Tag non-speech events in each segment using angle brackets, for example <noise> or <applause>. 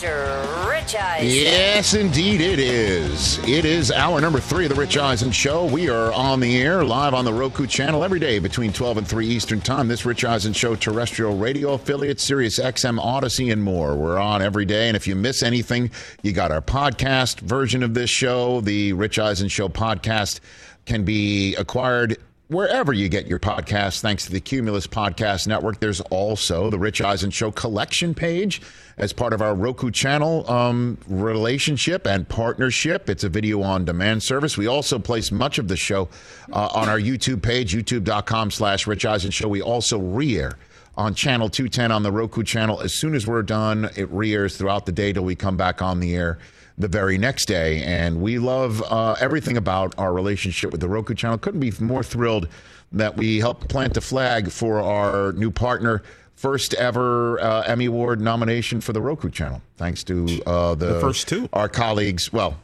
Mr. Rich Eisen. Yes, indeed it is. It is hour number three of the Rich Eisen Show. We are on the air live on the Roku channel every day between 12 and 3 Eastern Time. This Rich Eisen Show terrestrial radio affiliate, Sirius XM Odyssey, and more. We're on every day. And if you miss anything, you got our podcast version of this show. The Rich Eisen Show podcast can be acquired wherever you get your podcasts, thanks to the Cumulus Podcast Network. There's also the Rich Eisen Show collection page as part of our Roku channel um, relationship and partnership. It's a video on demand service. We also place much of the show uh, on our YouTube page, youtube.com slash Rich Eisen Show. We also re-air on channel 210 on the Roku channel. As soon as we're done, it re-airs throughout the day till we come back on the air the very next day. And we love uh, everything about our relationship with the Roku channel. Couldn't be more thrilled that we helped plant a flag for our new partner. First ever uh, Emmy Award nomination for the Roku channel, thanks to uh, the, The first two. our colleagues. Well,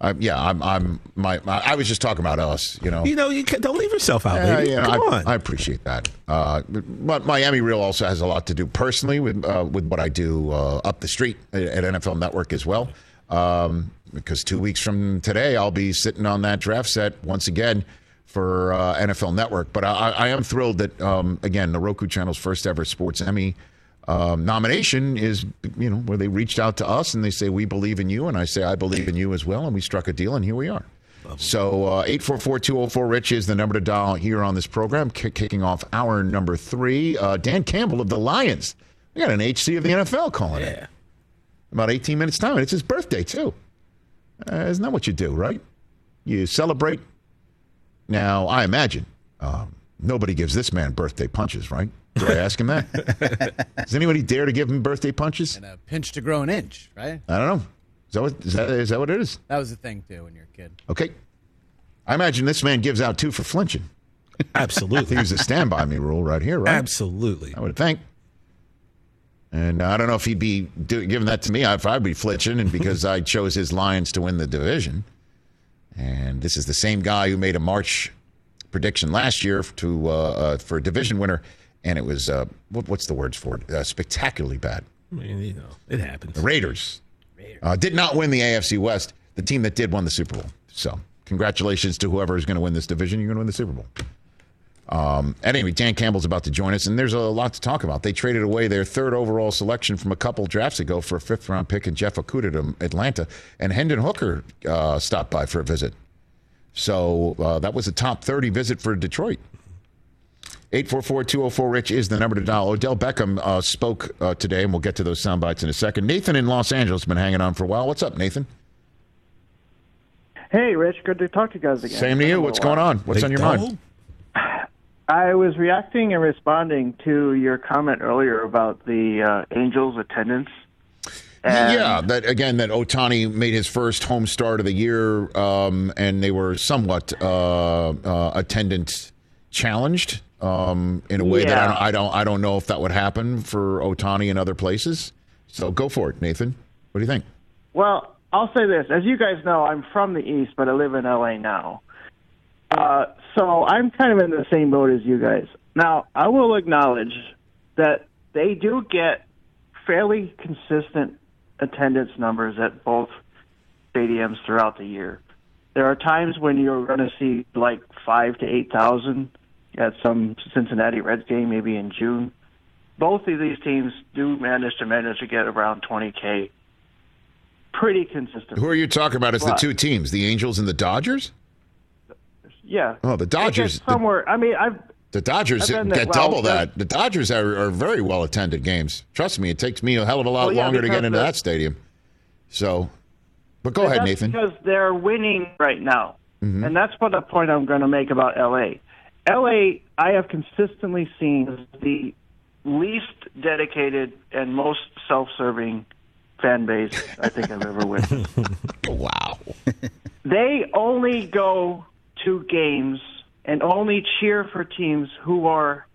uh, yeah, I'm, I'm my, my. I was just talking about us, you know. You know, you can, don't leave yourself out, Yeah, baby. yeah, Come I, on. I appreciate that. Uh, but my Emmy reel also has a lot to do personally with uh, with what I do uh, up the street at, at NFL Network as well. Um, because two weeks from today, I'll be sitting on that draft set once again for uh, NFL Network. But I, I am thrilled that um, again the Roku channel's first ever Sports Emmy. Um, nomination is, you know, where they reached out to us and they say, We believe in you. And I say, I believe in you as well. And we struck a deal, and here we are. So uh, 844-204-RICH is the number to dial here on this program, Ki kicking off hour number three. Uh, Dan Campbell of the Lions. We got an HC of the NFL calling yeah. in. About 18 minutes time. And it's his birthday, too. Uh, isn't that what you do, right? You celebrate. Now, I imagine um, nobody gives this man birthday punches, right? Did I ask him that? <laughs> Does anybody dare to give him birthday punches? and a pinch to grow an inch, right? I don't know. Is that what, is that, is that what it is? That was the thing too when you're a kid. Okay. I imagine this man gives out two for flinching. I think Absolutely. it's a stand by me rule right here, right? Absolutely. I would think. And I don't know if he'd be do, giving that to me if I'd be flinching, and because I <laughs> chose his Lions to win the division. And this is the same guy who made a March prediction last year to uh, uh, for a division winner, and it was uh, what, what's the words for it? Uh, spectacularly bad. I mean, you know, it happens. The Raiders uh, did not win the AFC West. The team that did won the Super Bowl. So, congratulations to whoever is going to win this division. You're going to win the Super Bowl. Um, anyway, Dan Campbell's about to join us, and there's a lot to talk about. They traded away their third overall selection from a couple drafts ago for a fifth round pick and Jeff Okudah to Atlanta, and Hendon Hooker uh, stopped by for a visit. So uh, that was a top 30 visit for Detroit. 844-204-RICH is the number to dial. Odell Beckham uh, spoke uh, today, and we'll get to those sound bites in a second. Nathan in Los Angeles has been hanging on for a while. What's up, Nathan? Hey, Rich. Good to talk to you guys again. Same to you. What's going on? What's Big on your dog? mind? I was reacting and responding to your comment earlier about the uh, Angels' attendance. And yeah, that again, that Ohtani made his first home start of the year, um, and they were somewhat uh, uh, attendant challenged um, in a way that I don't, I don't, I don't know if that would happen for Ohtani in other places. So go for it, Nathan. What do you think? Well, I'll say this. As you guys know, I'm from the East, but I live in LA now. Uh, so I'm kind of in the same boat as you guys. Now, I will acknowledge that they do get fairly consistent attendance numbers at both stadiums throughout the year. There are times when you're going to see like five to eight thousand at some Cincinnati Reds game, maybe in June. Both of these teams do manage to manage to get around 20k, pretty consistent. Who are you talking about as the two teams, the Angels and the Dodgers? Yeah. Oh, the Dodgers. The, somewhere. I mean, I've the Dodgers I've get double that-. The Dodgers are, are very well attended games. Trust me, it takes me a hell of a lot Well, yeah, longer to get into that stadium. So, but go ahead, that's Nathan. Because they're winning right now, Mm-hmm. and that's what the point I'm going to make about LA. LA, I have consistently seen the least dedicated and most self-serving fan base I think I've ever witnessed. <laughs> Wow. they only go to games and only cheer for teams who are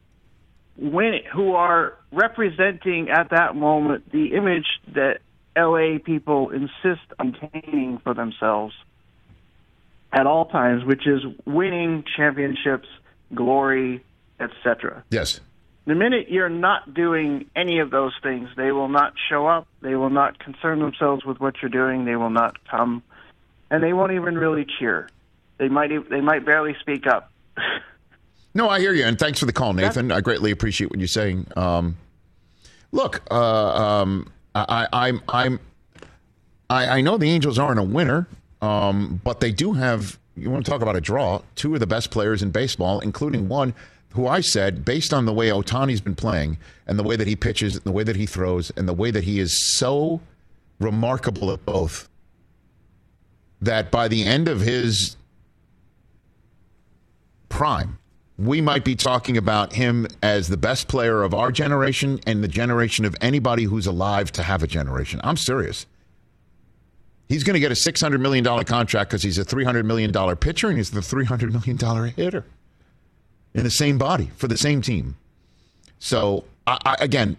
win who are representing at that moment the image that LA people insist on painting for themselves at all times, which is winning championships, glory, etc. Yes. The minute you're not doing any of those things, they will not show up. They will not concern themselves with what you're doing. They will not come, and they won't even really cheer. They might they might barely speak up. No, I hear you, and thanks for the call, Nathan. I greatly appreciate what you're saying. Um, look, uh, um, I, I, I'm, I'm, I, I know the Angels aren't a winner, um, but they do have. You want to talk about a draw? Two of the best players in baseball, including one who I said, based on the way Ohtani's been playing and the way that he pitches, and the way that he throws, and the way that he is so remarkable at both, that by the end of his prime, we might be talking about him as the best player of our generation and the generation of anybody who's alive to have a generation. I'm serious. He's going to get a $600 million contract because he's a $300 million pitcher and he's the $300 million hitter in the same body for the same team. So, I, I, again,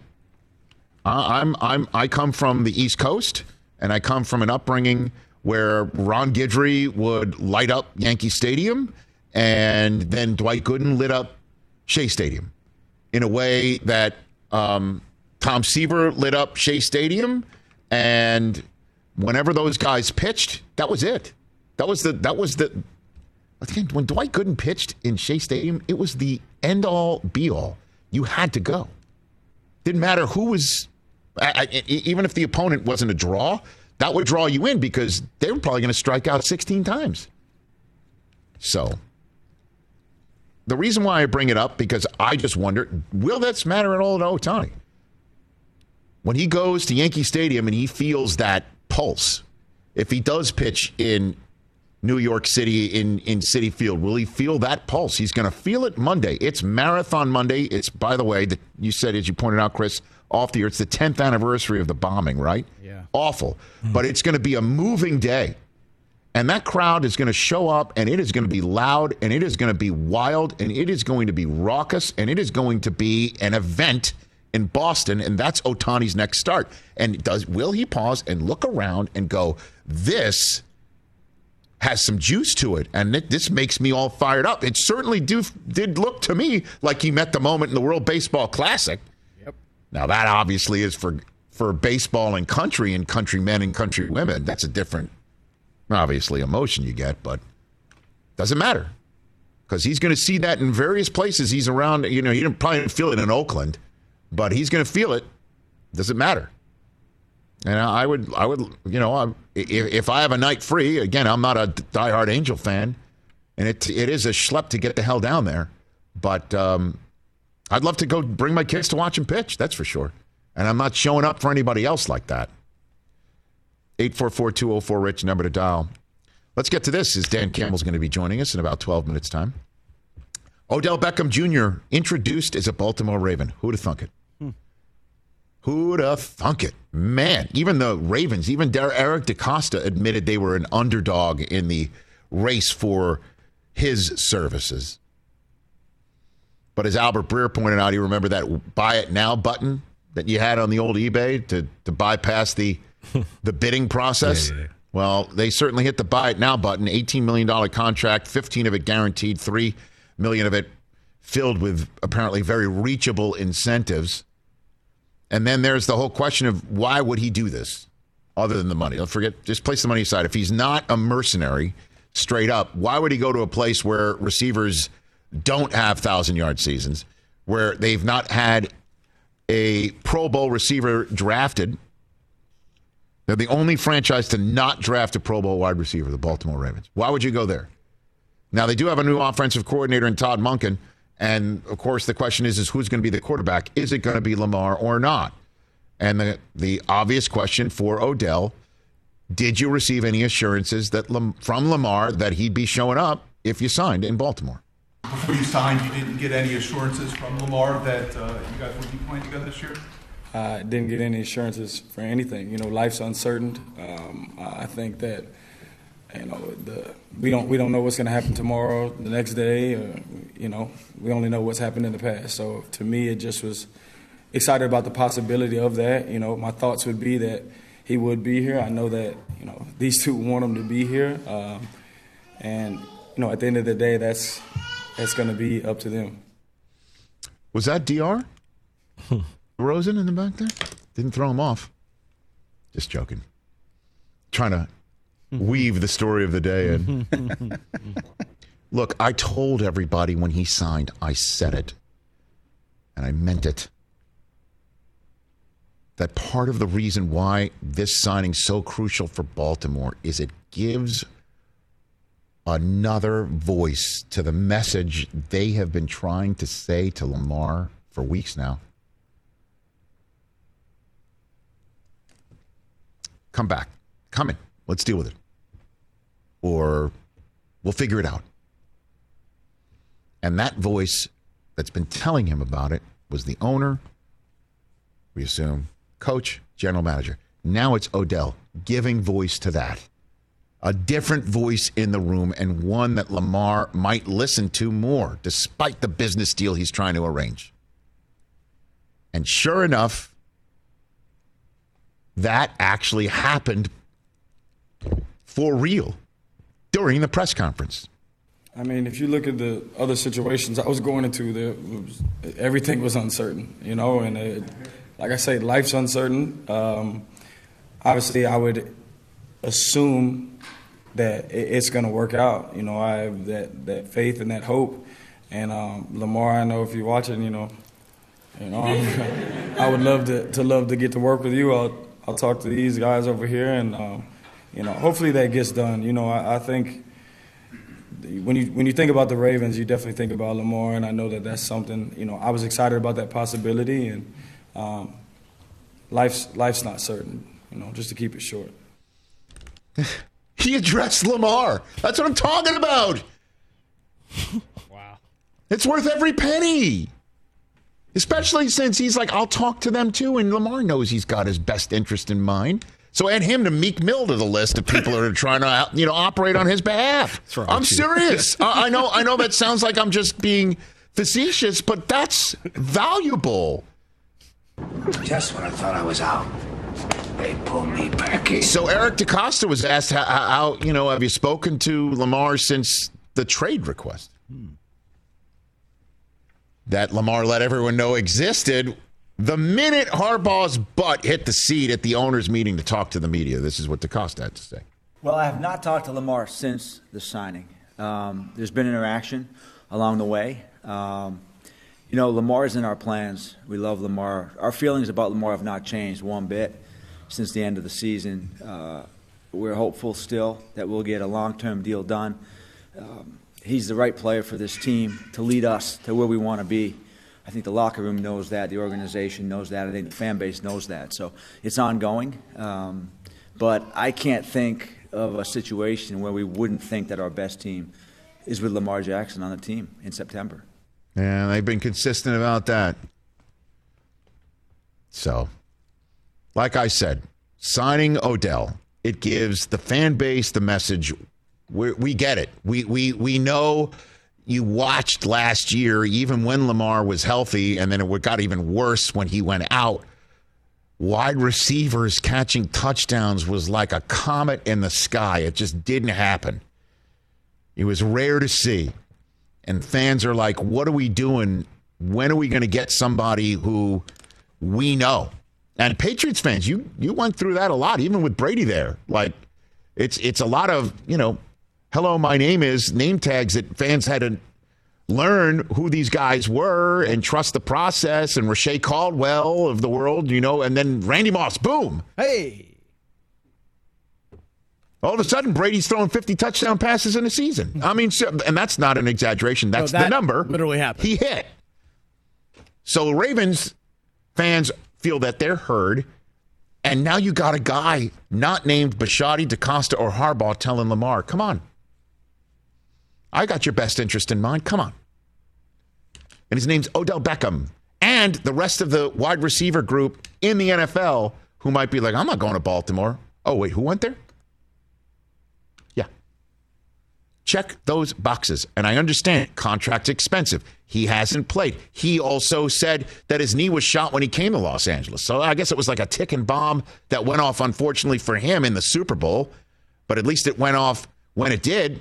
I, I'm, I'm, I come from the East Coast and I come from an upbringing where Ron Guidry would light up Yankee Stadium and then Dwight Gooden lit up Shea Stadium in a way that um, Tom Seaver lit up Shea Stadium, and whenever those guys pitched, that was it. That was the that was the when Dwight Gooden pitched in Shea Stadium, it was the end all be all. You had to go. Didn't matter who was, I, I, even if the opponent wasn't a draw, that would draw you in because they were probably going to strike out 16 times. So the reason why I bring it up because I just wonder will this matter at all to Ohtani? When he goes to Yankee Stadium and he feels that pulse, if he does pitch in New York City in in Citi Field, will he feel that pulse? He's going to feel it Monday. It's Marathon Monday. It's by the way that you said as you pointed out, Chris, off the year. It's the 10th anniversary of the bombing, right? Yeah. Awful, but it's going to be a moving day. And that crowd is going to show up and it is going to be loud and it is going to be wild and it is going to be raucous and it is going to be an event in Boston. And that's Ohtani's next start. And does will he pause and look around and go, this has some juice to it, and it, this makes me all fired up. It certainly do, did look to me like he met the moment in the World Baseball Classic. Yep. Now that obviously is for for baseball and country and country men and country women. That's a different, obviously, emotion you get, but doesn't matter because he's going to see that in various places. He's around. You know, he didn't probably feel it in Oakland, but he's going to feel it. Doesn't matter. And I would, I would, you know, I'm, if, if I have a night free, again, I'm not a diehard Angel fan, and it it is a schlep to get the hell down there. But um, I'd love to go bring my kids to watch him pitch. That's for sure. And I'm not showing up for anybody else like that. 844 Rich number to dial. Let's get to this. Is Dan Campbell's going to be joining us in about 12 minutes time? Odell Beckham Jr. introduced as a Baltimore Raven. Who'd have thunk it? Hmm. Who'd have thunk it? Man, even the Ravens, even Der- Eric DeCosta admitted they were an underdog in the race for his services. But as Albert Breer pointed out, you remember that buy it now button that you had on the old eBay to, to bypass the <laughs> the bidding process? Yeah, yeah, yeah. Well, they certainly hit the buy it now button. $18 million contract, 15 of it guaranteed, 3 million of it filled with apparently very reachable incentives. And then there's the whole question of why would he do this other than the money? Don't forget, just place the money aside. If he's not a mercenary, straight up, why would he go to a place where receivers don't have thousand yard seasons, where they've not had a Pro Bowl receiver drafted? They're the only franchise to not draft a Pro Bowl wide receiver, the Baltimore Ravens. Why would you go there? Now they do have a new offensive coordinator in Todd Monken, and of course the question is: is who's going to be the quarterback? Is it going to be Lamar or not? And the the obvious question for Odell: Did you receive any assurances that from Lamar that he'd be showing up if you signed in Baltimore? Before you signed, you didn't get any assurances from Lamar that uh, you guys would be playing together this year? I didn't get any assurances for anything. You know, life's uncertain. Um, I I think that you know the we don't we don't know what's going to happen tomorrow, the next day. Or, you know, we only know what's happened in the past. So to me, it just was excited about the possibility of that. You know, my thoughts would be that he would be here. I know that you know <laughs> these two want him to be here, um, and you know at the end of the day, that's that's going to be up to them. Was that Dr? <laughs> Rosen in the back there? Didn't throw him off. Just joking. Trying to weave the story of the day in. <laughs> Look, I told everybody when he signed, I said it. And I meant it. That part of the reason why this signing's so crucial for Baltimore is it gives another voice to the message they have been trying to say to Lamar for weeks now. Come back. Come in. Let's deal with it. Or we'll figure it out. And that voice that's been telling him about it was the owner, we assume, coach, general manager. Now it's Odell giving voice to that. A different voice in the room and one that Lamar might listen to more, despite the business deal he's trying to arrange. And sure enough, that actually happened for real during the press conference. I mean, if you look at the other situations I was going into, there was, everything was uncertain, you know, and it, like I say, life's uncertain. Um, obviously, I would assume that it, it's going to work out. You know, I have that, that faith and that hope. And um, Lamar, I know if you're watching, you know, you know, <laughs> I'm, would love to, to love to get to work with you. I'll I'll talk to these guys over here, and um, you know, hopefully that gets done. You know, I, I think when you when you think about the Ravens, you definitely think about Lamar, and I know that that's something. You know, I was excited about that possibility, and um, life's life's not certain. You know, just to keep it short. <laughs> He addressed Lamar. That's what I'm talking about. wow. It's worth every penny. Especially since he's like, I'll talk to them too. And Lamar knows he's got his best interest in mind. So add him to Meek Mill to the list of people that are trying to, you know, operate on his behalf. I'm serious. <laughs> I, I know. I know that sounds like I'm just being facetious, but that's valuable. Just when I thought I was out, they pulled me back in. So Eric DeCosta was asked how, how, you know, have you spoken to Lamar since the trade request? That Lamar let everyone know existed the minute Harbaugh's butt hit the seat at the owners' meeting to talk to the media. This is what DeCosta had to say. Well, I have not talked to Lamar since the signing. Um, there's been interaction along the way. Um, you know, Lamar's in our plans. We love Lamar. Our feelings about Lamar have not changed one bit since the end of the season. Uh, we're hopeful still that we'll get a long-term deal done. Um, he's the right player for this team to lead us to where we want to be. I think the locker room knows that. The organization knows that. I think the fan base knows that. So it's ongoing. Um, but I can't think of a situation where we wouldn't think that our best team is with Lamar Jackson on the team in September. And they've been consistent about that. So, like I said, signing Odell, it gives the fan base the message we we get it. We we we know you watched last year, even when Lamar was healthy, and then it got even worse when he went out. Wide receivers catching touchdowns was like a comet in the sky. It just didn't happen. It was rare to see. And fans are like, what are we doing? When are we going to get somebody who we know? And Patriots fans, you you went through that a lot, even with Brady there. Like, it's it's a lot of you know, hello, my name is name tags that fans had to learn who these guys were and trust the process. And Reche Caldwell of the world, you know, and then Randy Moss, boom. Hey. All of a sudden, Brady's throwing 50 touchdown passes in a season. I mean, so- and that's not an exaggeration. That's the that number. literally happened. He hit. So Ravens fans feel that they're heard. And now you got a guy not named Bisciotti, DeCosta, or Harbaugh telling Lamar, come on. I got your best interest in mind. Come on. And his name's Odell Beckham. And the rest of the wide receiver group in the NFL who might be like, I'm not going to Baltimore. Oh, wait, who went there? Yeah. Check those boxes. And I understand contract's expensive. He hasn't played. He also said that his knee was shot when he came to Los Angeles. So I guess it was like a ticking bomb that went off, unfortunately for him, in the Super Bowl. But at least it went off when it did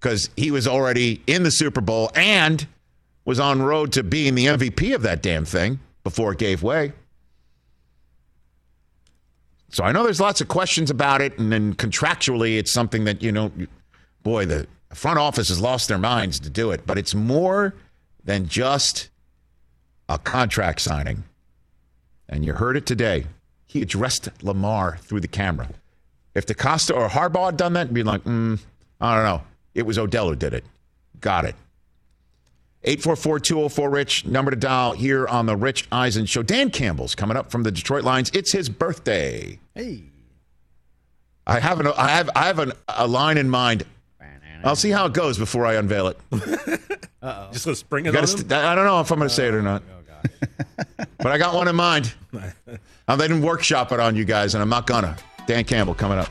because he was already in the Super Bowl and was on road to being the MVP of that damn thing. before it gave way. So I know there's lots of questions about it, and then contractually, it's something that you know, boy, the front office has lost their minds to do it. But it's more than just a contract signing. And you heard it today. He addressed Lamar through the camera. If DeCosta or Harbaugh had done that, be like, mm, I don't know. It was Odell who did it. Got it. 844-204-RICH, number to dial here on the Rich Eisen Show. Dan Campbell's coming up from the Detroit Lions. It's his birthday. Hey. I have an I have I have an, a line in mind. I'll see how it goes before I unveil it. <laughs> Uh-oh. Just gonna spring it on st- him? I don't know if I'm going to say it or not. <laughs> but I got one in mind. <laughs> I didn't workshop it on you guys, and I'm not gonna. Dan Campbell coming up.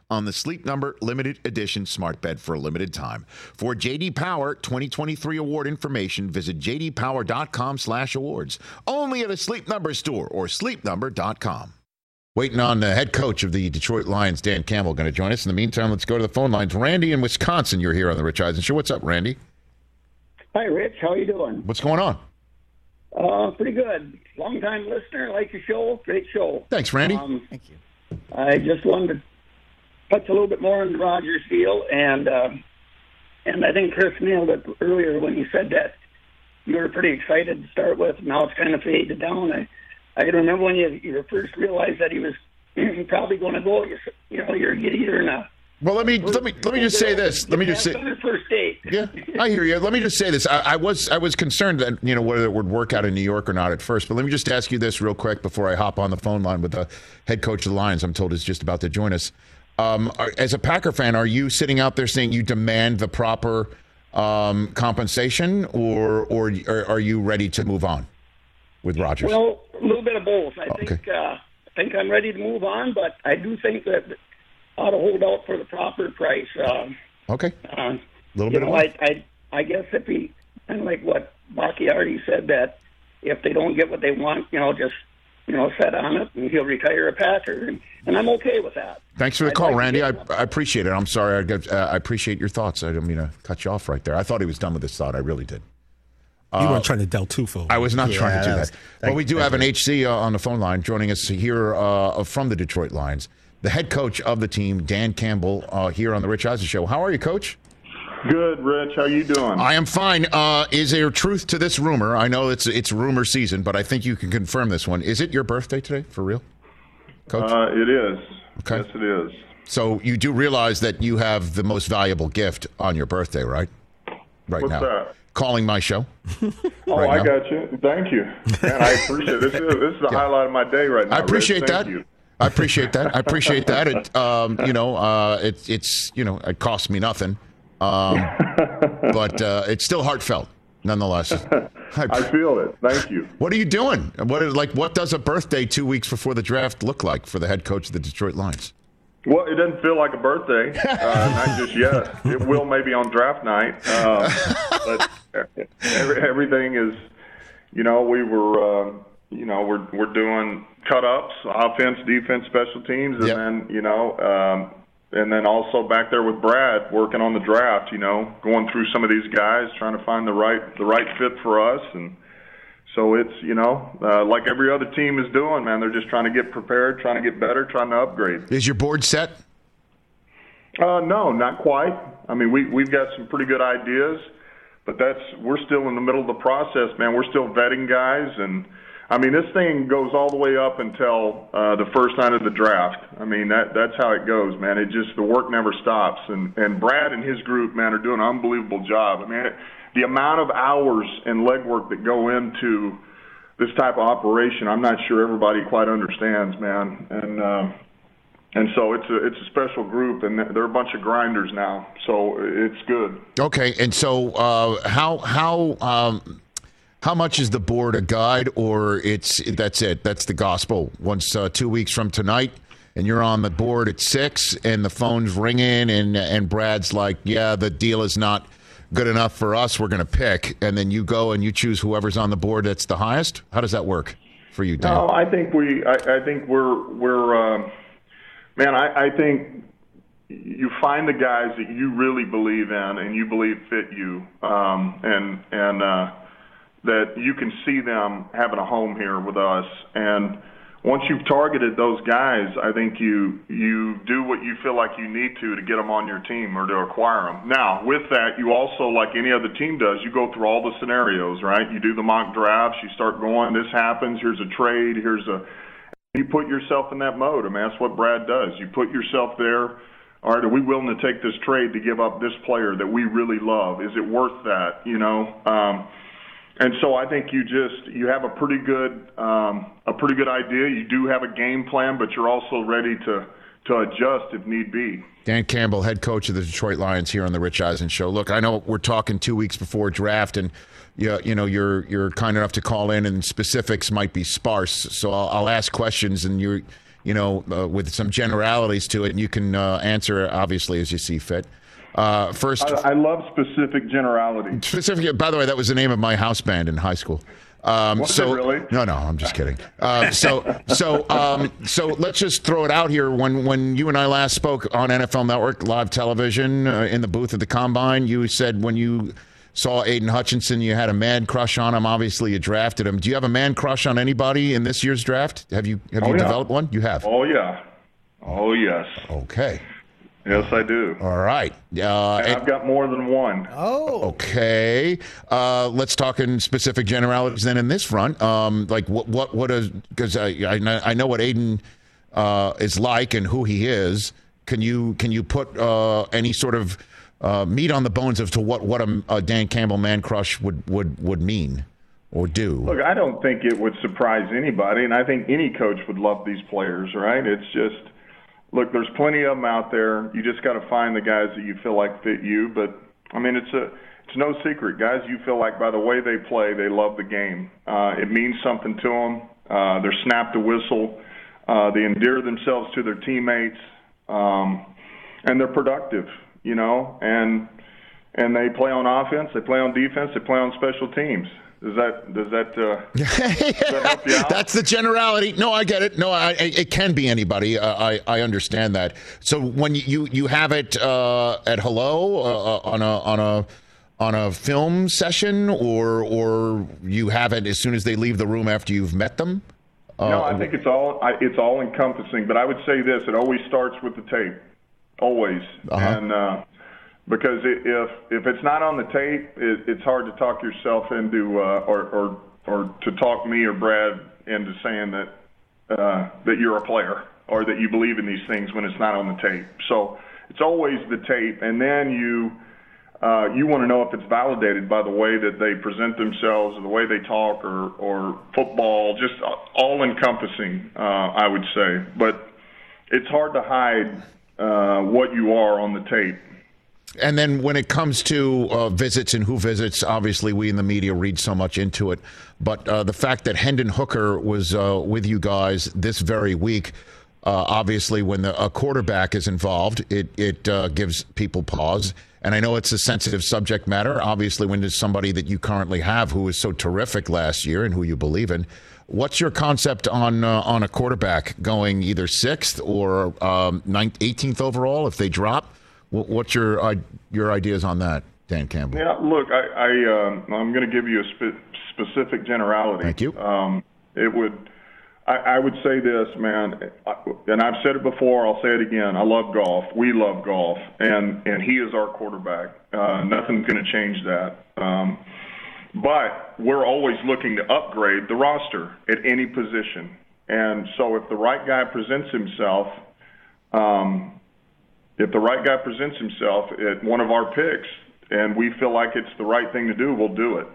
on the Sleep Number limited edition smart bed for a limited time. For JD Power 2023 award information, visit jdpower.com/awards. Only at a Sleep Number store or sleepnumber.com. Waiting on the head coach of the Detroit Lions, Dan Campbell, going to join us. In the meantime, let's go to the phone lines. Randy in Wisconsin, you're here on the Rich Eisen Show. What's up, Randy? Hi, Rich. How are you doing? What's going on? Uh, pretty good. Long time listener. Like your show. Great show. Thanks, Randy. Um, Thank you. I just wanted to touch a little bit more on Rogers deal, and uh, and I think Chris nailed it earlier when he said that you were pretty excited to start with. Now it's kind of faded down. I I can remember when you you first realized that he was <clears throat> probably going to go. You, you know, you're either in a Well, let me let me let me just say this. Let me just say. first date. Yeah, I hear you. Let me just say this. I, I was I was concerned that you know whether it would work out in New York or not at first. But let me just ask you this real quick before I hop on the phone line with the head coach of the Lions. I'm told is just about to join us. Um, are, as a Packer fan, are you sitting out there saying you demand the proper um, compensation, or or are, are you ready to move on with Rodgers? Well, a little bit of both. I Okay. think uh, I think I'm ready to move on, but I do think that I ought to hold out for the proper price. Uh, okay, uh, little you bit of know, I, I I guess if he kind of like what already said that if they don't get what they want, you know, just you know, set on it, and he'll retire a Packer, and, and I'm okay with that. Thanks for the I'd call, like Randy. I, I appreciate it. I'm sorry. I, got- uh, I appreciate your thoughts. I didn't mean to cut you off right there. I thought he was done with his thought. I really did. You weren't trying to Del Tufo. I was not Yeah, trying to do that that. was- but thank- we do have an you. HC uh, on the phone line joining us here uh, from the Detroit Lions. The head coach of the team, Dan Campbell, uh, here on the Rich Eisen Show. How are you, Coach? Good, Rich. How you doing? I am fine. Uh, is there truth to this rumor? I know it's it's rumor season, but I think you can confirm this one. Is it your birthday today, for real, Coach? Uh, it is. Okay. Yes, it is. so you do realize that you have the most valuable gift on your birthday, right? Right What's now, that? calling my show. Oh, Right I now? got you. Thank you. Man, I appreciate it. This is, this is the highlight of my day right now. I appreciate that. You. I appreciate that. I appreciate that. It, <laughs> um, you know, uh, it, it's you know, it costs me nothing, um, <laughs> but uh, it's still heartfelt nonetheless. I feel it. Thank you. What are you doing? What is like? What does a birthday two weeks before the draft look like for the head coach of the Detroit Lions? Well, it doesn't feel like a birthday, uh, <laughs> not just yet. It will maybe on draft night, uh, but every, everything is, you know, we were, uh, you know, we're we're doing cut ups, offense, defense, special teams, and Yep. then you know, um, and then also back there with Brad working on the draft. You know, going through some of these guys, trying to find the right the right fit for us, and so it's you know, uh, like every other team is doing, man. They're just trying to get prepared, trying to get better, trying to upgrade. Is your board set? Uh, no, not quite. I mean, we we've got some pretty good ideas, but that's we're still in the middle of the process, man. We're still vetting guys, and I mean, this thing goes all the way up until uh, the first night of the draft. I mean, that that's how it goes, man. It just the work never stops, and and Brad and his group, man, are doing an unbelievable job. I mean, it, the amount of hours and legwork that go into this type of operation, I'm not sure everybody quite understands, man, and. Um, and so it's a it's a special group, and they're a bunch of grinders now. So it's good. Okay, and so uh, how how um, how much is the board a guide, or it's that's it? That's the gospel. Once uh, two weeks from tonight, and you're on the board at six, and the phone's ringing, and and Brad's like, "Yeah, the deal is not good enough for us. We're going to pick," and then you go and you choose whoever's on the board that's the highest. How does that work for you, Dan? No, I think we I, I think we're we're um, man. I, I think you find the guys that you really believe in and you believe fit you, um, and and uh, that you can see them having a home here with us. And once you've targeted those guys, I think you you do what you feel like you need to to get them on your team or to acquire them. Now, with that, you also, like any other team does, you go through all the scenarios, right? You do the mock drafts. You start going. This happens. Here's a trade. Here's a you put yourself in that mode. I mean, that's what Brad does. You put yourself there. All right, are we willing to take this trade to give up this player that we really love? Is it worth that? You know, um, and so I think you just you have a pretty good um, a pretty good idea. You do have a game plan, but you're also ready to to adjust if need be. Dan Campbell, head coach of the Detroit Lions, here on the Rich Eisen Show. Look, I know we're talking two weeks before draft, and you, you know you're you're kind enough to call in, and specifics might be sparse. So I'll, I'll ask questions, and you're you know uh, with some generalities to it, and you can uh, answer obviously as you see fit. Uh, first, I, I love specific generality. specific. By the way, that was the name of my house band in high school. Um, Was it really? no, no, I'm just kidding. Uh, so so um, so let's just throw it out here. When when you and I last spoke on NFL Network live television uh, in the booth at the combine, you said when you saw Aidan Hutchinson, you had a man crush on him. Obviously, you drafted him. Do you have a man crush on anybody in this year's draft? Have you have Oh, you yeah. developed one? You have. Oh yeah, oh yes, Okay. Yes I do. All right. Uh, And I've got more than one. Oh, Okay. Uh, let's talk in specific generalities then in this front. Um, like what what what is because I, I know- I know what Aidan uh, is like and who he is. Can you can you put uh, any sort of uh, meat on the bones as to what what a, a Dan Campbell man crush would would would mean or do? Look, I don't think it would surprise anybody, and I think any coach would love these players, right? It's just, look, there's plenty of them out there. You just got to find the guys that you feel like fit you. But I mean, it's a, it's no secret, guys. You feel like by the way they play, they love the game. Uh, it means something to them. Uh, they're snap to whistle. Uh, they endear themselves to their teammates, um, and they're productive. You know, and and they play on offense, they play on defense, they play on special teams. Does that does that uh, <laughs> that help you out? <laughs> That's the generality. No, I get it. No, I, I- it can be anybody. Uh, I I understand that. So when you you, have it uh, at hello uh, uh, on a on a on a film session, or or you have it as soon as they leave the room after you've met them. no, I think it's all I, it's all encompassing. But I would say this: it always starts with the tape, always. Uh-huh. And uh, because if if it's not on the tape, it, it's hard to talk yourself into uh, or or or to talk me or Brad into saying that uh, that you're a player or that you believe in these things when it's not on the tape. So it's always the tape, and then you uh, you want to know if it's validated by the way that they present themselves or the way they talk or or football, just all encompassing. Uh, I would say, but it's hard to hide uh, what you are on the tape. And then when it comes to uh, visits and who visits, obviously we in the media read so much into it. But uh, the fact that Hendon Hooker was uh, with you guys this very week, uh, obviously when the, a quarterback is involved, it it uh, gives people pause. And I know it's a sensitive subject matter. Obviously, when there's somebody that you currently have who was so terrific last year and who you believe in, what's your concept on uh, on a quarterback going either sixth or um, 18th overall if they drop? What's your your ideas on that, Dan Campbell? Yeah, look, I, I um, I'm going to give you a spe- specific generality. Thank you. Um, it would. I, I would say this, man, and I've said it before. I'll say it again. I love Goff. We love Goff, and and he is our quarterback. Uh, nothing's going to change that. Um, but we're always looking to upgrade the roster at any position. And so if the right guy presents himself, um, if the right guy presents himself at one of our picks and we feel like it's the right thing to do, we'll do it.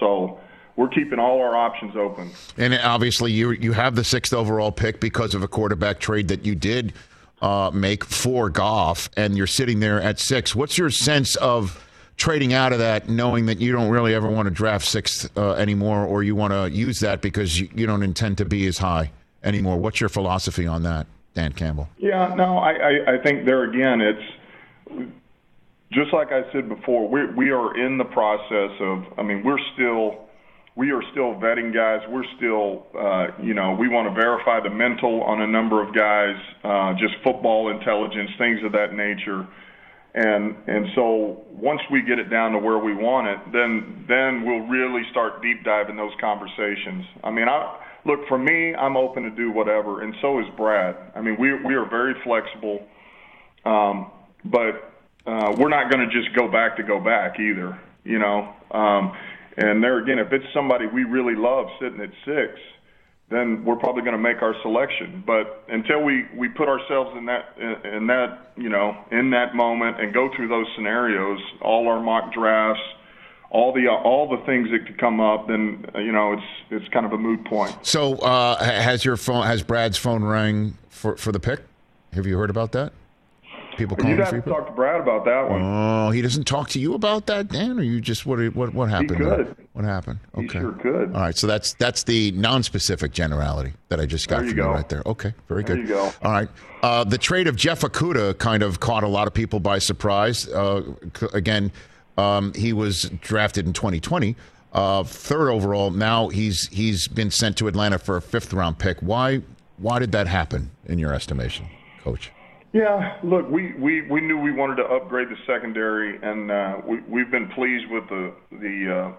So we're keeping all our options open. And obviously, you you have the sixth overall pick because of a quarterback trade that you did uh, make for Goff, and you're sitting there at six. What's your sense of trading out of that, knowing that you don't really ever want to draft sixth uh, anymore, or you want to use that because you, you don't intend to be as high anymore? What's your philosophy on that? Dan Campbell? Yeah, no, I, I, I think there again, it's just like I said before. We we are in the process of. I mean, we're still we are still vetting guys. We're still, uh, you know, we want to verify the mental on a number of guys, uh, just football intelligence, things of that nature. And and so once we get it down to where we want it, then then we'll really start deep diving those conversations. I mean, I look for me, I'm open to do whatever, and so is Brad. I mean, we we are very flexible, um, but uh, we're not going to just go back to go back either. You know, um, and there again, if it's somebody we really love sitting at six, then we're probably going to make our selection. But until we we put ourselves in that in that you know in that moment and go through those scenarios, all our mock drafts all the all the things that could come up, then you know it's it's kind of a moot point. So uh, has your phone has Brad's phone rang for for the pick? Have you heard about that? People calling You'd have to talk to Brad about that one. Oh, he doesn't talk to you about that, Dan, or you just what what what happened? He could. What happened? Okay, he sure could. All right, so that's that's the non-specific generality that I just got there you from go. you right there. Okay, very there good. You go. All right, uh, the trade of Jeff Okudah kind of caught a lot of people by surprise. Uh, again um, he was drafted in 2020, uh, third overall. Now he's he's been sent to Atlanta for a fifth round pick. Why why did that happen in your estimation, Coach? Yeah, look, we, we, we knew we wanted to upgrade the secondary, and uh, we we've been pleased with the the uh,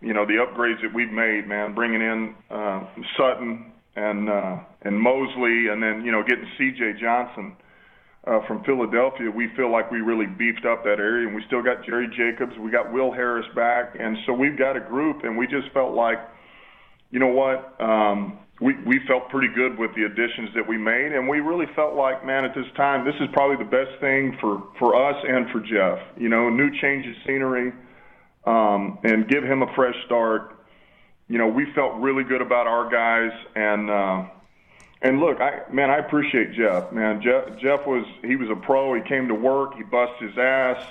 you know the upgrades that we've made, man. Bringing in uh, Sutton and uh, and Moseley, and then you know getting C.J. Johnson uh, from Philadelphia, we feel like we really beefed up that area, and we still got Jerry Jacobs, we got Will Harris back, and so we've got a group, and we just felt like, you know what, um, we we felt pretty good with the additions that we made, and we really felt like, man, at this time, this is probably the best thing for for us and for Jeff. You know, new change of scenery, um, and give him a fresh start. You know, we felt really good about our guys, and. Uh, and look, I man, I appreciate Jeff. Man, Jeff, Jeff was he was a pro. He came to work. He busted his ass.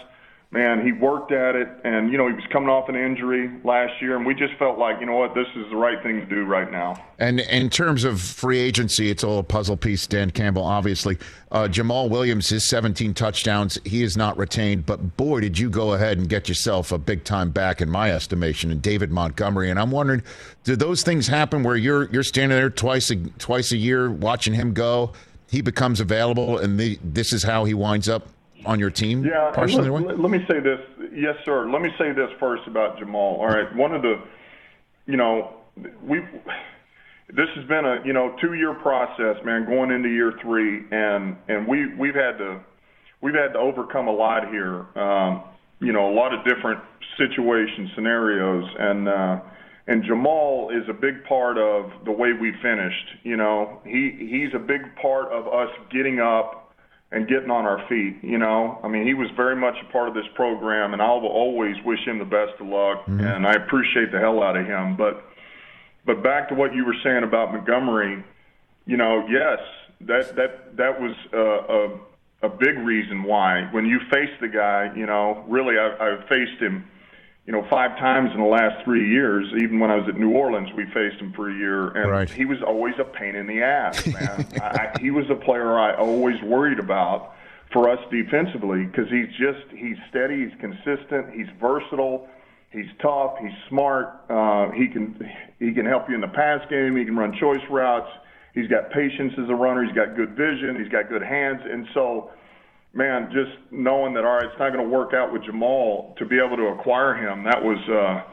Man, he worked at it, and you know he was coming off an injury last year, and we just felt like you know what, this is the right thing to do right now. And in terms of free agency, it's all a puzzle piece. Dan Campbell, obviously, uh, Jamaal Williams, his 17 touchdowns, he is not retained. But boy, did you go ahead and get yourself a big time back, in my estimation, and David Montgomery. And I'm wondering, do those things happen where you're you're standing there twice a twice a year watching him go? He becomes available, and the, this is how he winds up on your team? Yeah, let, let, me say this. Yes, sir. Let me say this first about Jamaal. All right, one of the, you know, we. This has been a you know two year process, man, going into year three, and and we we've had to we've had to overcome a lot here. Um, you know, a lot of different situations, scenarios, and uh, and Jamaal is a big part of the way we finished. You know, he he's a big part of us getting up and getting on our feet. You know, I mean, he was very much a part of this program, and I'll always wish him the best of luck, mm-hmm. and I appreciate the hell out of him. But, but back to what you were saying about Montgomery, you know, yes, that that that was uh, a a big reason why when you face the guy, you know, really I, I've faced him, you know, five times in the last three years. Even when I was at New Orleans, we faced him for a year, and Right. he was always a pain in the ass, man. <laughs> I, he was a player I always worried about for us defensively because he's just he's steady, he's consistent, he's versatile. He's tough. He's smart. Uh, he can he can help you in the pass game. He can run choice routes. He's got patience as a runner. He's got good vision. He's got good hands. And so, man, just knowing that all right, it's not going to work out with Jamaal to be able to acquire him, that was uh,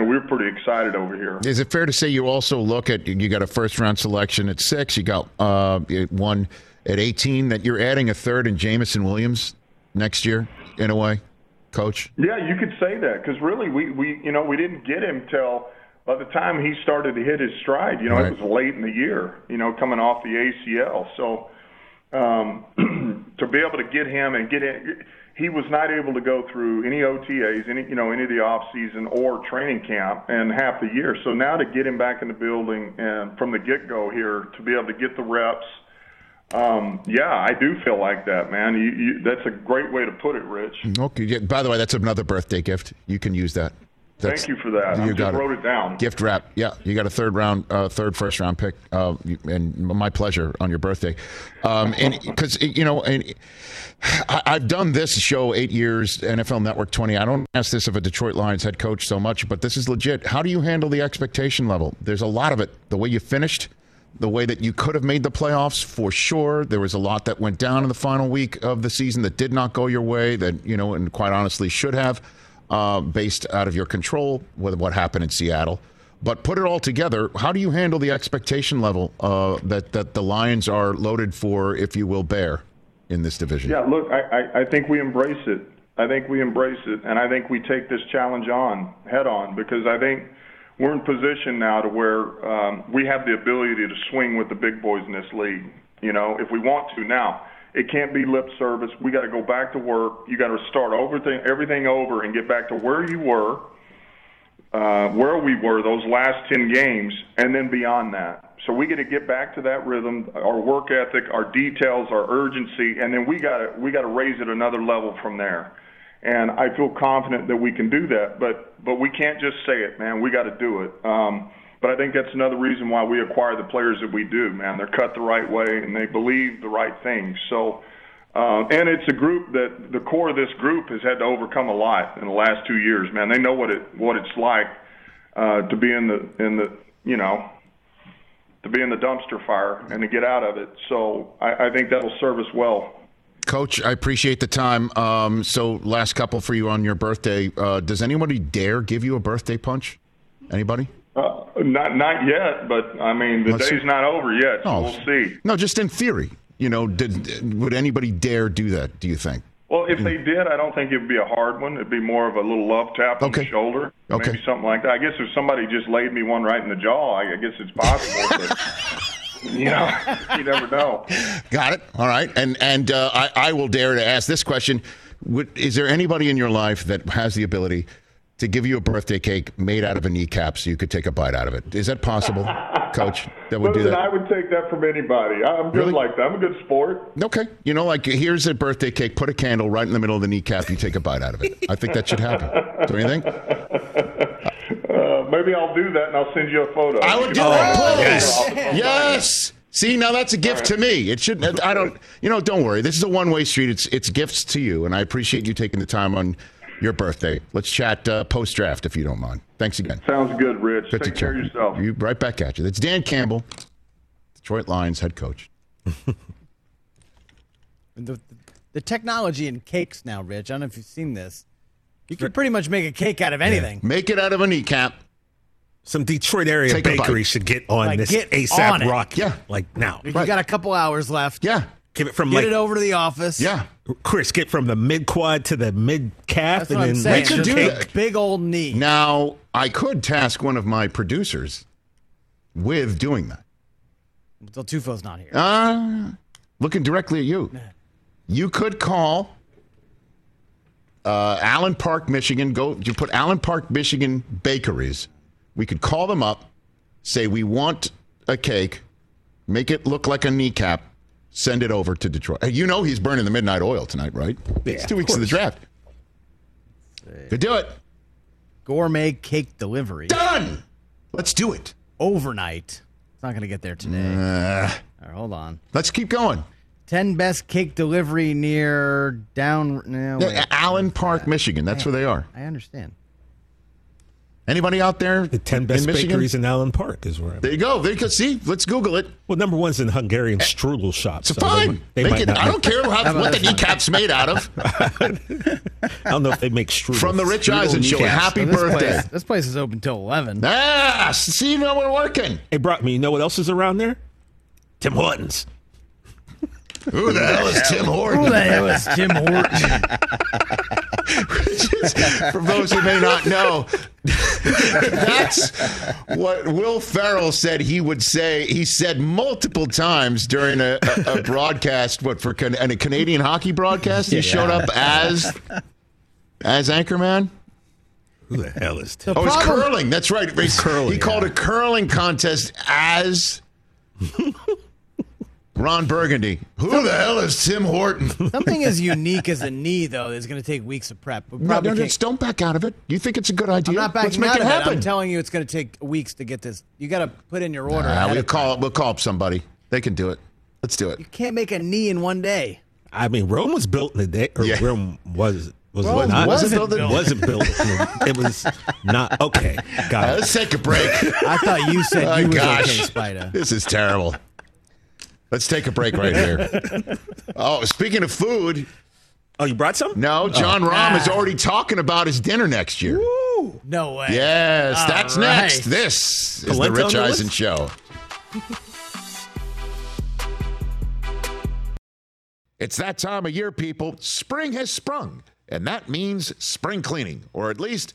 mean, we were pretty excited over here. Is it fair to say you also look at you got a first round selection at six, you got uh, one at eighteen that you're adding a third in Jameson Williams next year in a way, Coach? Yeah, you could say that because really, we we you know we didn't get him till by the time he started to hit his stride. You know, Right. it was late in the year. You know, coming off the ACL, so um, <clears throat> to be able to get him and get in, he was not able to go through any OTAs, any you know any of the off season or training camp and half the year. So now to get him back in the building and from the get go here to be able to get the reps. Um, yeah, I do feel like that, man. You, you, that's a great way to put it, Rich. Okay. yeah, By the way, that's another birthday gift. You can use that. That's- Thank you for that. I You just got wrote it down. Gift wrap. Yeah, you got a third round, uh, third first round pick, uh, and my pleasure on your birthday. Um, and <laughs> because you know, and I, I've done this show eight years, NFL Network twenty. I don't ask this of a Detroit Lions head coach so much, but this is legit. How do you handle the expectation level? There's a lot of it. The way you finished, the way that you could have made the playoffs for sure. There was a lot that went down in the final week of the season that did not go your way. That you know, and quite honestly, should have, uh, based out of your control with what happened in Seattle. But put it all together, how do you handle the expectation level uh, that that the Lions are loaded for, if you will, bear in this division? Yeah, look, I, I, I think we embrace it. I think we embrace it, and I think we take this challenge on head on because I think we're in position now to where um, we have the ability to swing with the big boys in this league. You know, if we want to. Now, it can't be lip service. We got to go back to work. You got to start everything everything over and get back to where you were, uh, where we were those last ten games, and then beyond that. So we got to get back to that rhythm, our work ethic, our details, our urgency, and then we got to we got to raise it another level from there. And I feel confident that we can do that, but but we can't just say it, man. We got to do it. Um, but I think that's another reason why we acquire the players that we do, man. They're cut the right way and they believe the right things. So, uh, and it's a group that the core of this group has had to overcome a lot in the last two years, man. They know what it what it's like uh, to be in the in the you know to be in the dumpster fire and to get out of it. So I, I think that'll serve us well. Coach, I appreciate the time. Um, so, last couple for you on your birthday. Uh, does anybody dare give you a birthday punch? Anybody? Uh, not not yet, but I mean the Let's day's see. not over yet. So Oh. we'll see. No, just in theory. You know, did, would anybody dare do that? Do you think? Well, if they did, I don't think it would be a hard one. It'd be more of a little love tap on the shoulder, Okay. maybe something like that. I guess if somebody just laid me one right in the jaw, I I guess it's possible. but <laughs> you know, you never know. Got it. All right. And and uh, I, I will dare to ask this question: Would, Is there anybody in your life that has the ability to give you a birthday cake made out of a kneecap so you could take a bite out of it? Is that possible, <laughs> Coach? That would do Listen, that. I would take that from anybody. I'm good Really? like that. I'm a good sport. Okay. You know, like here's a birthday cake. Put a candle right in the middle of the kneecap. You take a bite out of it. I think that should happen. Do you think? <laughs> Uh, maybe I'll do that and I'll send you a photo. I would do You that. Oh, Please. yes. Yes. See, now that's a gift to me. It should. I don't. You know, don't worry. This is a one-way street. It's it's gifts to you, and I appreciate you taking the time on your birthday. Let's chat uh, post draft if you don't mind. Thanks again. Sounds good, Rich. Good to Take care of yourself. You right back at you. That's Dan Campbell, Detroit Lions head coach. <laughs> The, the technology in cakes now, Rich. I don't know if you've seen this. You can pretty much make a cake out of anything. Make it out of a kneecap. Some Detroit area Take bakery should get on Like, this get ASAP on rock. Yeah. Like now. You got a couple hours left. Yeah. Give it from Get like it over to the office. Yeah. Chris, get from the mid quad to the mid calf and then saying. They could Just do a. Big old knee. Now I could task one of my producers with doing that. Until Tufo's not here. Uh, looking directly at you. You could call uh, Allen Park, Michigan. Go. You put Allen Park, Michigan bakeries. We could call them up, say we want a cake, make it look like a kneecap, Send it over to Detroit. Hey, you know he's burning the midnight oil tonight, right? it's Yeah, two of weeks to the draft. Could do it. Gourmet cake delivery Done. Let's do it. overnight. It's not going to get there today. Uh, All right, hold on. let's keep going. 10 best cake delivery near down. No, wait. Allen Park, Michigan. That's where they are. I understand. Anybody out there? The 10 best in Michigan? bakeries in Allen Park is where I'm There you go. There you go. See, let's Google it. Well, number one's in Hungarian strudel shops. It's so fine. might- They, Make might it- not I don't care how, what the kneecap's made out of. <laughs> I don't know if they make strudel. From the Rich Eisen Show, kneecaps. happy So this birthday. Place, this place is open till 11. Ah, see, now we're working. Hey, Brock, me, you know what else is around there? Tim Hortons. Who the hell is Tim Horton? Who the hell is Tim Horton? <laughs> For those who may not know, that's what Will Ferrell said he would say. He said multiple times during a, a, a broadcast, what for can, and a Canadian hockey broadcast, he showed up as as anchorman. Who the hell is The Tim? Oh, it's curling. That's right. He, Curling, he called a curling contest as Ron Burgundy. Who the hell is Tim Horton? <laughs> Something as unique as a knee, though, is going to take weeks of prep. We No, no, just don't back out of it. You think it's a good idea? I'm not backing Let's make out it of happen. it. I'm telling you, it's going to take weeks to get this. You got to put in your order. Ah, ahead we'll call time. we'll call up somebody. They can do it. Let's do it. You can't make a knee in one day. I mean, Rome was built in a day. Or Yeah. Rome was was Rome not wasn't built. built wasn't built. it was not okay. Uh, Got <laughs> it. let's take a break. I thought you said My you was gosh. okay, Spider. This is terrible. Let's take a break right here. <laughs> Oh, speaking of food, Oh, you brought some? no, oh. Jon Rahm is ah. already talking about his dinner next year. No way. Yes, All that's right. next. This is the Polenta on Rich Eisen list? Show. It's that time of year, people. Spring has sprung, and that means spring cleaning, or at least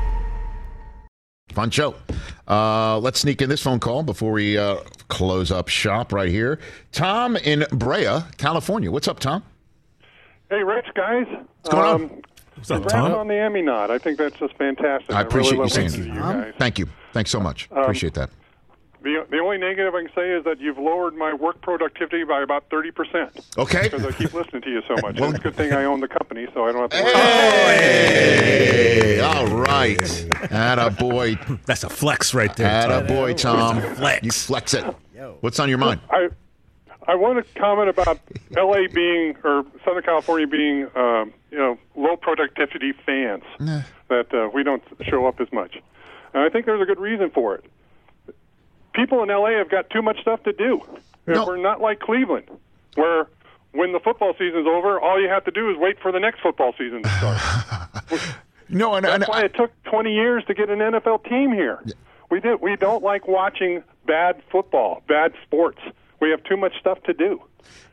Fun show. Uh, let's sneak in this phone call before we uh, close up shop right here. Tom in Brea, California. What's up, Tom? Hey, Rich, guys. What's going on? What's up, Congrats Tom? on the Emmy nod. I think that's just fantastic. I appreciate really you saying love listening it. you guys. Thank you. Thanks so much. Appreciate that. The, the only negative I can say is that you've lowered my work productivity by about 30%. Okay. Because I keep listening to you so much. Well- it's a good thing I own the company, so I don't have to worry Hey, all right. Atta boy. That's a flex right there. Atta Tom. boy, Tom. flex. You flex it. What's on your mind? I I want to comment about L.A. being or Southern California being um, you know low productivity fans that uh, we don't show up as much, and I think there's a good reason for it. People in L.A. have got too much stuff to do. No. We're not like Cleveland, where when the football season's over, all you have to do is wait for the next football season to start. <laughs> No, and, and That's why it took 20 years to get an NFL team here. We did. We don't like watching bad football, bad sports. We have too much stuff to do.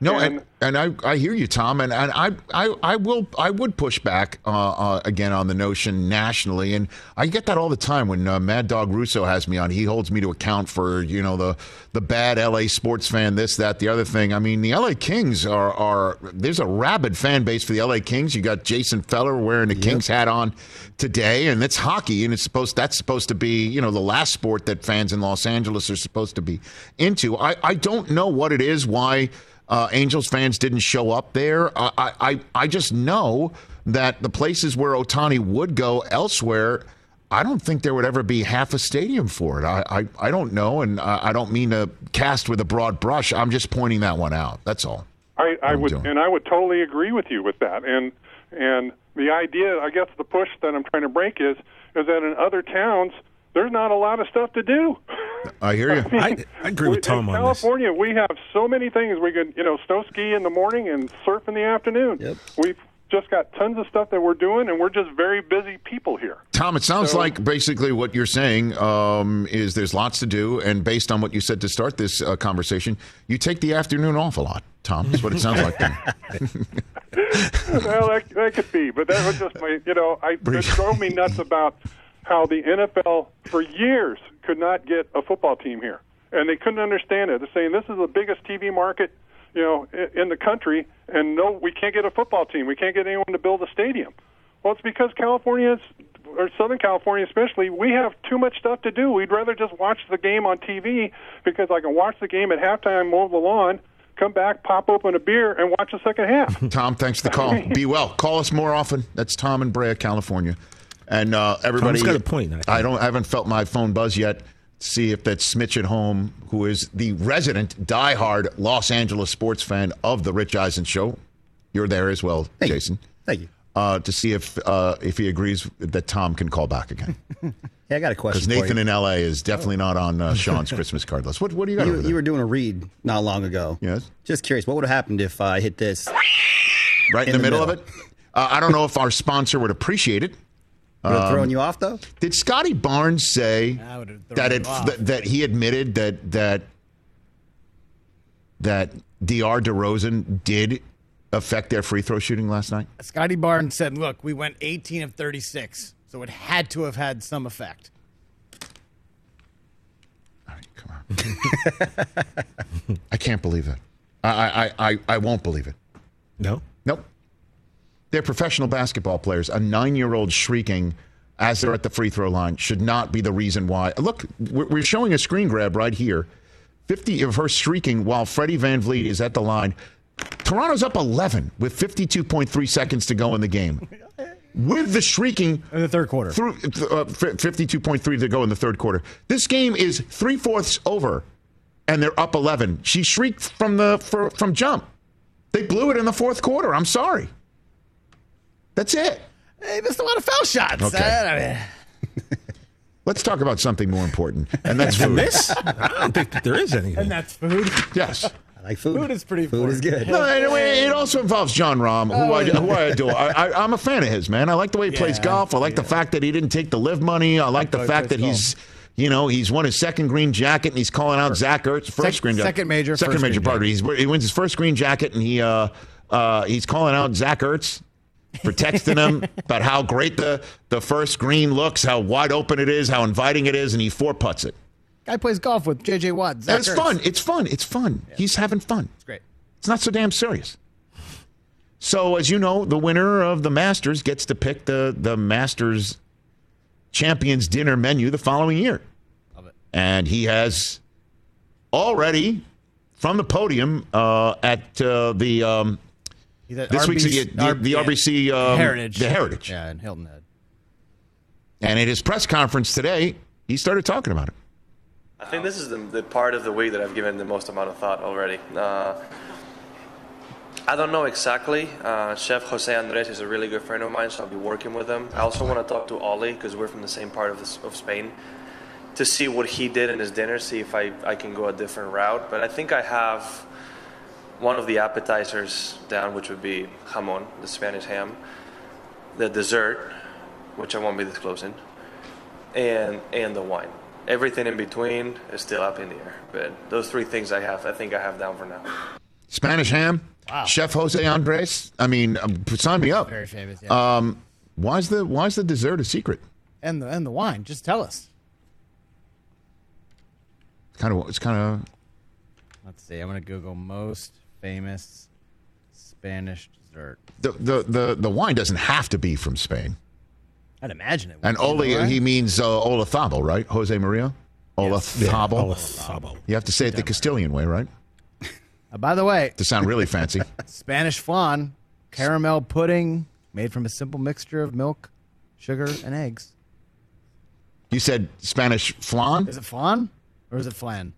No, and, and I, I hear you, Tom, and, and I, I I will I would push back uh, uh, again on the notion nationally, and I get that all the time when uh, Mad Dog Russo has me on. He holds me to account for you know the the bad LA sports fan, this that the other thing. I mean, the LA Kings are are there's a rabid fan base for the LA Kings. You got Jason Feller wearing the Kings hat on today, and it's hockey, and it's supposed that's supposed to be you know the last sport that fans in Los Angeles are supposed to be into. I I don't know what it is why uh, Angels fans didn't show up there. I, I, I just know that the places where Ohtani would go elsewhere, I don't think there would ever be half a stadium for it. I, I, I don't know, and I, I don't mean to cast with a broad brush. I'm just pointing that one out. That's all. I, I would, doing. and I would totally agree with you with that. And and the idea, I guess, the push that I'm trying to break is is that in other towns there's not a lot of stuff to do. I hear <laughs> you. I, I agree with Tom in on this. California, we have so many things. We can, you know, snow ski in the morning and surf in the afternoon. Yep. We've just got tons of stuff that we're doing, and we're just very busy people here. Tom, it sounds So- like basically what you're saying um, is there's lots to do, and based on what you said to start this uh, conversation, you take the afternoon off a lot. Tom, is what it sounds like. to me. <laughs> well, that, that could be, but that was just my, you know, I, it drove me nuts about how the NFL for years could not get a football team here, and they couldn't understand it. They're saying this is the biggest TV market, you know, in, the country, and no, we can't get a football team. We can't get anyone to build a stadium. Well, it's because California's or Southern California especially, we have too much stuff to do. We'd rather just watch the game on TV because I can watch the game at halftime, mow the lawn, come back, pop open a beer, and watch the second half. <laughs> Tom, thanks for the call. <laughs> Be well. Call us more often. That's Tom in Brea, California. And uh, everybody, Tom's got a point, I. I don't, I haven't felt my phone buzz yet. See if that's Smitch at home, who is the resident, diehard Los Angeles sports fan of the Rich Eisen Show. You're there as well, Jason. Thank you. Uh, to see if uh, if he agrees that Tom can call back again. <laughs> Hey, I got a question. Because for Nathan you. in L.A. is definitely not on uh, <laughs> Sean's Christmas card list. What What do you got over You, there? you were doing a read not long ago. Yes. Just curious, what would have happened if I hit this right in, the, middle, of it. Uh, I don't know if our sponsor would appreciate it. Would it thrown Um, you off though? Did Scottie Barnes say I would have thrown that it off. that, that he admitted that that that Diar DeRozan did affect their free throw shooting last night? Scottie Barnes said, "Look, we went 18 of 36, so it had to have had some effect." Come on, <laughs> I can't believe it. I I, I, I won't believe it. No. Nope. They're professional basketball players. A nine year old shrieking as they're at the free throw line should not be the reason why. Look, we're showing a screen grab right here. 50 of her shrieking while Freddie VanVleet is at the line. Toronto's up 11 with 52.3 seconds to go in the game. With the shrieking in the third quarter, through uh, 52.3 to go in the third quarter. This game is three fourths over, and they're up 11. She shrieked from the for, from jump. They blew it in the fourth quarter. I'm sorry. That's it. They missed a lot of foul shots. Okay. I mean, <laughs> Let's talk about something more important, and that's food. Miss? <laughs> I don't think that there is anything. and that's food. Yes. I like food. Food is pretty. Food is good. No, anyway, it also involves Jon Rahm, who I who I adore. I, I, I'm a fan of his, man. I like the way he plays golf. I like the fact that he didn't take the LIV money. I like the fact that plays he's, you know, he's won his second green jacket and he's calling out Zach Ertz first Sec- green jacket. second major, second major green part. He's he wins his first green jacket and he uh uh he's calling out Zach Ertz for texting him <laughs> about how great the the first green looks, how wide open it is, how inviting it is, and he four putts it. Guy plays golf with J.J. Watt. And it's Ertz. fun. It's fun. It's fun. He's having fun. It's great. It's not so damn serious. So, as you know, the winner of the Masters gets to pick the, the Masters Champions dinner menu the following year. Love it. And he has already, from the podium uh, at uh, the um, He's at this week's RBC the, the, the RBC um, Heritage. the Heritage, Yeah, in Hilton Head. and at his press conference today, he started talking about it. I think this is the, the part of the week that I've given the most amount of thought already. Uh, I don't know exactly. Uh, Chef Jose Andres is a really good friend of mine, so I'll be working with him. I also want to talk to Oli because we're from the same part of, this, of Spain to see what he did in his dinner, see if I, I can go a different route. But I think I have one of the appetizers down, which would be jamon, the Spanish ham, the dessert, which I won't be disclosing, and and the wine. Everything in between is still up in the air. But those three things I have, I think I have down for now. Spanish ham. Wow. Chef Jose Andres. I mean, um, sign me up. Very famous, yeah. Um, why's the why's the dessert a secret? and the and the wine. Just tell us. Kind of. It's kind of. Let's see. I'm gonna Google most famous Spanish dessert. The, the the the wine doesn't have to be from Spain. I'd imagine it. would And be, Ole, right? he means uh, right? Jose Maria Olazabal. Olazabal. You have to say it the Castilian way, right? <laughs> Uh, by the way, To sound really fancy. <laughs> Spanish flan, caramel pudding made from a simple mixture of milk, sugar, and eggs. You said Spanish flan. Is it flan or is it flan?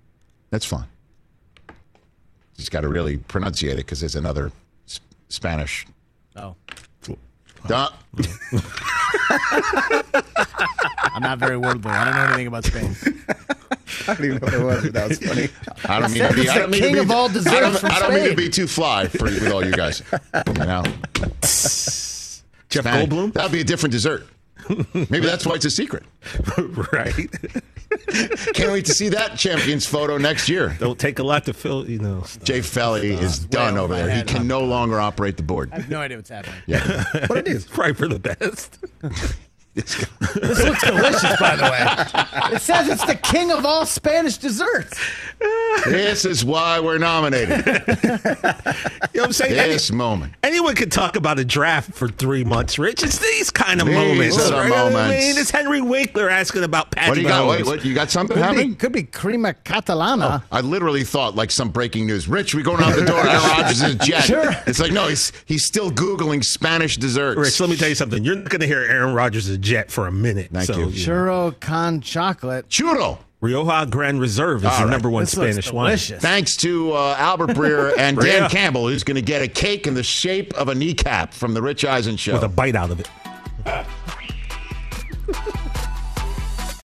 That's fine. Just got to really pronunciate it because there's another s- Spanish. Oh, Duh. <laughs> I'm not very wordable. I don't know anything about Spain. <laughs> I don't even know what it was, but that was funny. I don't mean to be. I don't mean king to be, of all I don't, from I don't mean to be too fly for with all you guys. You know, Jeff Spanish- Goldblum? That'd be a different dessert. Maybe that's why it's a secret. <laughs> right. <laughs> Can't wait to see that champions photo next year. Don't take a lot to fill, you know. Jay Felly is done over over there. He can no longer operate the board. I have no idea what's happening. Yeah. What it is, probably for the best. <laughs> This looks delicious, by the way. It says it's the king of all Spanish desserts. this is why we're nominated. <laughs> You know what I'm saying? Any- This moment. anyone could talk about a draft for three months, Rich. It's these kind of These moments. are the right? I mean, it's Henry Winkler asking about Patrick What do you got? Wait, what? You got something Could be, could be crema catalana. Oh, I literally thought like some breaking news. Rich, we going out the door. Aaron Rodgers is a jet. Sure. It's like no, he's he's still googling Spanish desserts. Rich, let me tell you something. You're not going to hear Aaron Rodgers' a jet for a minute. Thank so, you. Churro con chocolate. Churro. Rioja Grand Reserve is All the right. number one this Spanish wine. Thanks to uh, Albert Breer <laughs> and Dan Breer. Campbell, who's going to get a cake in the shape of a kneecap from the Rich Eisen show. With a bite out of it. <laughs>